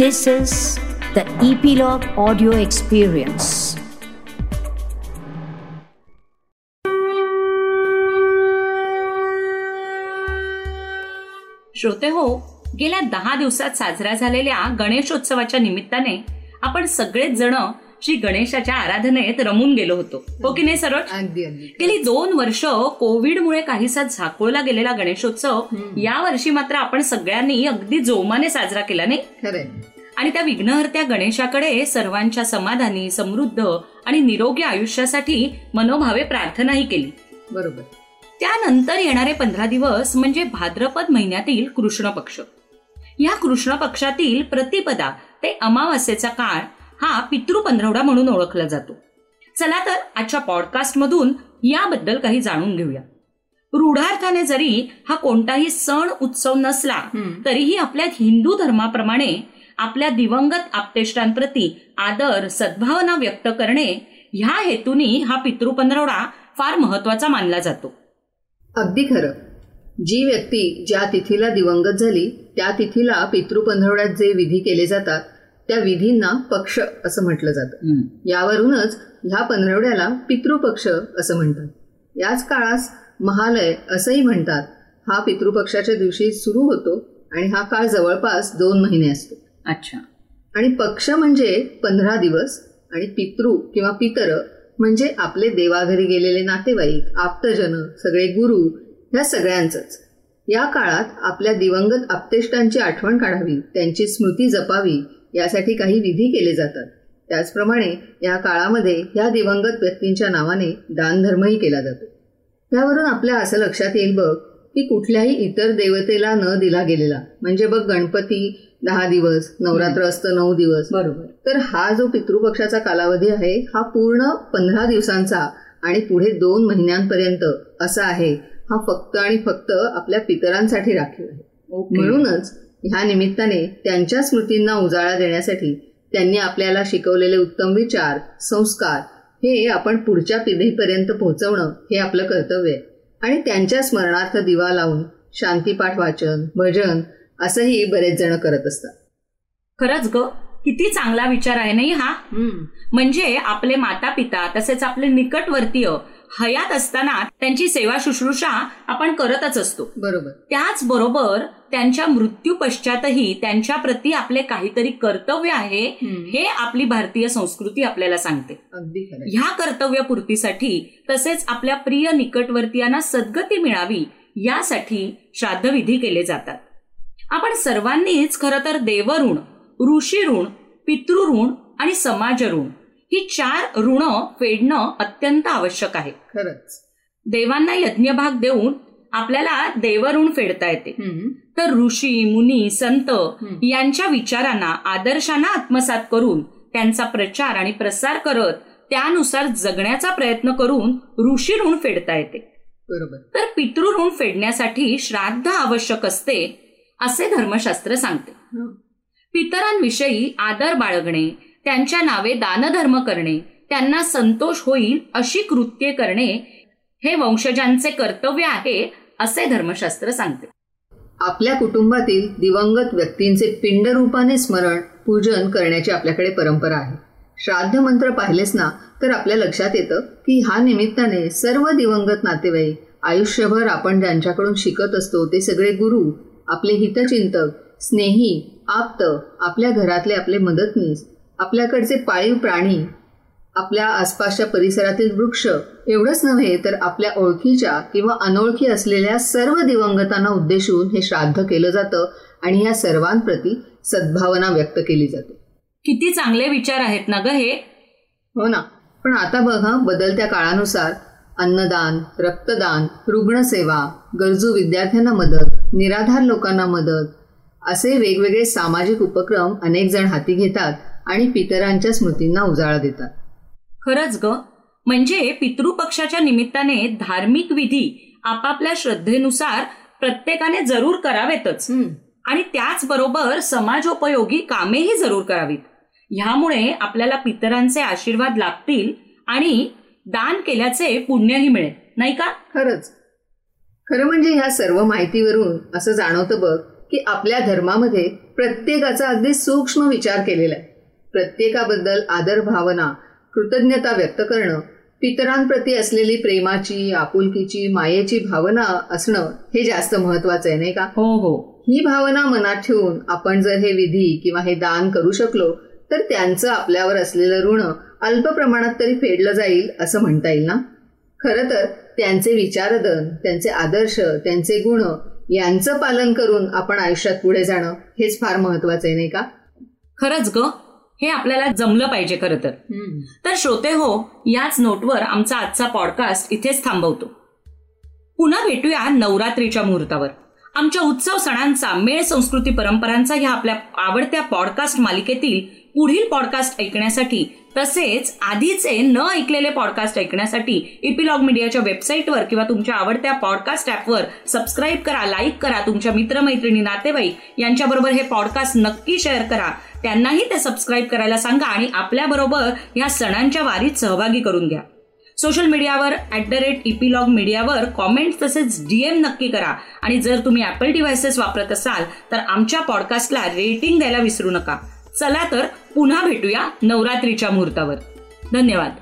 This is the Epilogue Audio Experience. श्रोते हो गेल्या दहा दिवसात साजऱ्या झालेल्या गणेशोत्सवाच्या निमित्ताने आपण सगळेच जण श्री गणेशाच्या आराधनेत रमून गेलो होतो. हो की नाही अगदी गेली दोन वर्ष कोविडमुळे काहीसा झाकोळला गेलेला गणेशोत्सव या वर्षी मात्र आपण सगळ्यांनी अगदी जोमाने साजरा केला नाही? आणि त्या विघ्नहर्त्या गणेशाकडे सर्वांच्या समाधानी समृद्ध आणि निरोगी आयुष्यासाठी मनोभावे प्रार्थनाही केली. बरोबर. त्यानंतर येणारे पंधरा दिवस म्हणजे भाद्रपद महिन्यातील कृष्ण पक्ष या कृष्ण पक्षातील प्रतिपदा ते अमावास्येचा काळ हा पितृ पंधरवडा म्हणून ओळखला जातो. चला तर आजच्या पॉडकास्ट मधून याबद्दल काही जाणून घेऊया. रूढार्थाने जरी हा कोणताही सण उत्सव नसला. तरीही आपल्या हिंदू धर्माप्रमाणे आपल्या दिवंगत आपतेष्टांप्रती आदर सद्भावना व्यक्त करणे ह्या हेतूनी हा पितृ पंधरवडा फार महत्त्वाचा मानला जातो. अगदी खरं. जी व्यक्ती ज्या तिथीला दिवंगत झाली त्या तिथीला पितृपंधरवड्यात जे विधी केले जातात त्या विधींना पक्ष असं म्हटलं जातं. यावरूनच ह्या पंधरवड्याला पितृपक्ष असं म्हणतात. याच काळास महालय असंही म्हणतात. हा पितृपक्षाच्या दिवशी सुरू होतो आणि हा काळ जवळपास दोन महिने असतो. अच्छा. आणि पक्ष म्हणजे पंधरा दिवस आणि पितृ किंवा पितर म्हणजे आपले देवाघरी गेलेले नातेवाईक आप्तजन सगळे गुरु ह्या सगळ्यांचंच. या काळात आपल्या दिवंगत आप्तेष्टांची आठवण काढावी त्यांची स्मृती जपावी यासाठी काही विधी केले जातात. त्याचप्रमाणे या काळामध्ये ह्या दिवंगत व्यक्तींच्या नावाने दानधर्मही केला जातो. त्यावरून आपल्या असं लक्षात येईल बघ की कुठल्याही इतर देवतेला न दिला गेलेला म्हणजे बघ गणपती दहा दिवस नवरात्र असतं नऊ दिवस. बरोबर. तर हा जो पितृपक्षाचा कालावधी आहे हा पूर्ण पंधरा दिवसांचा आणि पुढे दोन महिन्यांपर्यंत असा आहे हा फक्त आणि फक्त आपल्या पितरांसाठी राखीव आहे. म्हणूनच ह्या निमित्ताने त्यांच्या स्मृतींना उजाळा देण्यासाठी त्यांनी आपल्याला शिकवलेले उत्तम विचार संस्कार हे आपण पुढच्या पिढीपर्यंत पोहोचवणं हे आपलं कर्तव्य आहे. आणि त्यांच्या स्मरणार्थ दिवा लावून शांतीपाठ वाचन भजन असंही बरेच जण करत असतात. खरंच ग किती चांगला विचार आहे नाही हा? म्हणजे आपले माता पिता तसेच आपले निकटवर्तीय हयात असताना त्यांची सेवा शुश्रूषा आपण करतच असतो बरोबर त्याचबरोबर त्यांच्या मृत्यू पश्चातही त्यांच्या प्रती आपले काहीतरी कर्तव्य आहे. हे आपली भारतीय संस्कृती आपल्याला सांगते. ह्या कर्तव्यपूर्तीसाठी तसेच आपल्या प्रिय निकटवर्तीयांना सद्गती मिळावी यासाठी श्राद्धविधी केले जातात आपण सर्वांनीच खरं तर देवऋण ऋषी ऋण पितृऋण आणि समाज ऋण ही चार ऋण फेडणं अत्यंत आवश्यक आहे. खरंच. देवांना यज्ञभाग देऊन आपल्याला देवऋण फेडता येते. तर ऋषी मुनी संत यांच्या विचारांना आदर्शांना आत्मसात करून त्यांचा प्रचार आणि प्रसार करत त्यानुसार जगण्याचा प्रयत्न करून ऋषी ऋण फेडता येते. बरोबर. तर पितृऋण फेडण्यासाठी श्राद्ध आवश्यक असते असे धर्मशास्त्र सांगते. पितरांविषयी आदर बाळगणे त्यांच्या नावे दानधर्म करणे त्यांना संतोष होईल अशी कृत्ये करणे हे वंशजांचे कर्तव्य आहे असे धर्मशास्त्र सांगते. आपल्या कुटुंबातील दिवंगत व्यक्तींचे पिंड रूपाने स्मरण पूजन करण्याची आपल्याकडे परंपरा आहे. श्राद्ध मंत्र पाहिलेच ना तर आपल्या लक्षात येतं की ह्या निमित्ताने सर्व दिवंगत नातेवाईक आयुष्यभर आपण ज्यांच्याकडून शिकत असतो ते सगळे गुरु आपले हितचिंतक स्नेही आप्त आपल्या घरातले आपले मदतनीस आपल्याकडचे पाळीव प्राणी आपल्या आसपासच्या परिसरातील वृक्ष एवढंच नव्हे तर आपल्या ओळखीच्या किंवा अनोळखी असलेल्या सर्व दिवंगतांना उद्देशून हे श्राद्ध केलं जातं आणि या सर्वांप्रती सद्भावना व्यक्त केली जाते. किती चांगले विचार आहेत ना ग हे? हो ना. पण आता बघा बदलत्या काळानुसार अन्नदान रक्तदान रुग्णसेवा गरजू विद्यार्थ्यांना मदत निराधार लोकांना मदत असे वेगवेगळे सामाजिक उपक्रम अनेक जण हाती घेतात. आणि पितरांच्या स्मृतींना उजाळा देतात. खरंच ग म्हणजे पितृपक्षाच्या निमित्ताने धार्मिक विधी आपापल्या श्रद्धेनुसार प्रत्येकाने जरूर करावेतच. आणि त्याचबरोबर समाजोपयोगी कामेही जरूर करावीत. ह्यामुळे आपल्याला पितरांचे आशीर्वाद लाभतील आणि दान केल्याचे पुण्यही मिळेल. नाही का? खरंच. खरं म्हणजे ह्या सर्व माहितीवरून असं जाणवतं बघ की आपल्या धर्मामध्ये प्रत्येकाचा अगदी सूक्ष्म विचार केलेला आहे. प्रत्येकाबद्दल आदर भावना कृतज्ञता व्यक्त करणं पितरांप्रती असलेली प्रेमाची आपुलकीची मायेची भावना असणं हे जास्त महत्वाचं आहे नाही का? हो हो. ही भावना मनात ठेवून आपण जर हे विधी किंवा हे दान करू शकलो तर त्यांचं आपल्यावर असलेलं ऋण अल्प प्रमाणात तरी फेडलं जाईल असं म्हणता येईल ना? खरं तर त्यांचे विचारधन त्यांचे आदर्श त्यांचे गुण यांचं पालन करून आपण आयुष्यात पुढे जाणं हेच फार महत्वाचं आहे नाही का? खरंच ग? हे आपल्याला जमलं पाहिजे खरं तर. तर श्रोते हो याच नोटवर आमचा आजचा पॉडकास्ट इथेच थांबवतो. पुन्हा भेटूया नवरात्रीच्या मुहूर्तावर. आमच्या उत्सव सणांचा मेळ संस्कृती परंपरांचा ह्या आपल्या आवडत्या पॉडकास्ट मालिकेतील पुढील पॉडकास्ट ऐकण्यासाठी तसेच आधीचे न ऐकलेले पॉडकास्ट ऐकण्यासाठी इपिलॉग मीडियाच्या वेबसाईटवर किंवा तुमच्या आवडत्या पॉडकास्ट ॲपवर सबस्क्राईब करा लाईक करा तुमच्या मित्रमैत्रिणी नातेवाईक यांच्याबरोबर हे पॉडकास्ट नक्की शेअर करा. त्यांनाही ते सबस्क्राईब करायला सांगा आणि आपल्याबरोबर या सणांच्या वारीत सहभागी करून घ्या. सोशल मीडियावर ऍट द रेट इपिलॉग मीडियावर कॉमेंट तसेच डीएम नक्की करा. आणि जर तुम्ही ऍपल डिव्हायसेस वापरत असाल तर आमच्या पॉडकास्टला रेटिंग द्यायला विसरू नका. चला तर पुन्हा भेटूया नवरात्रीच्या मुहूर्तावर. धन्यवाद.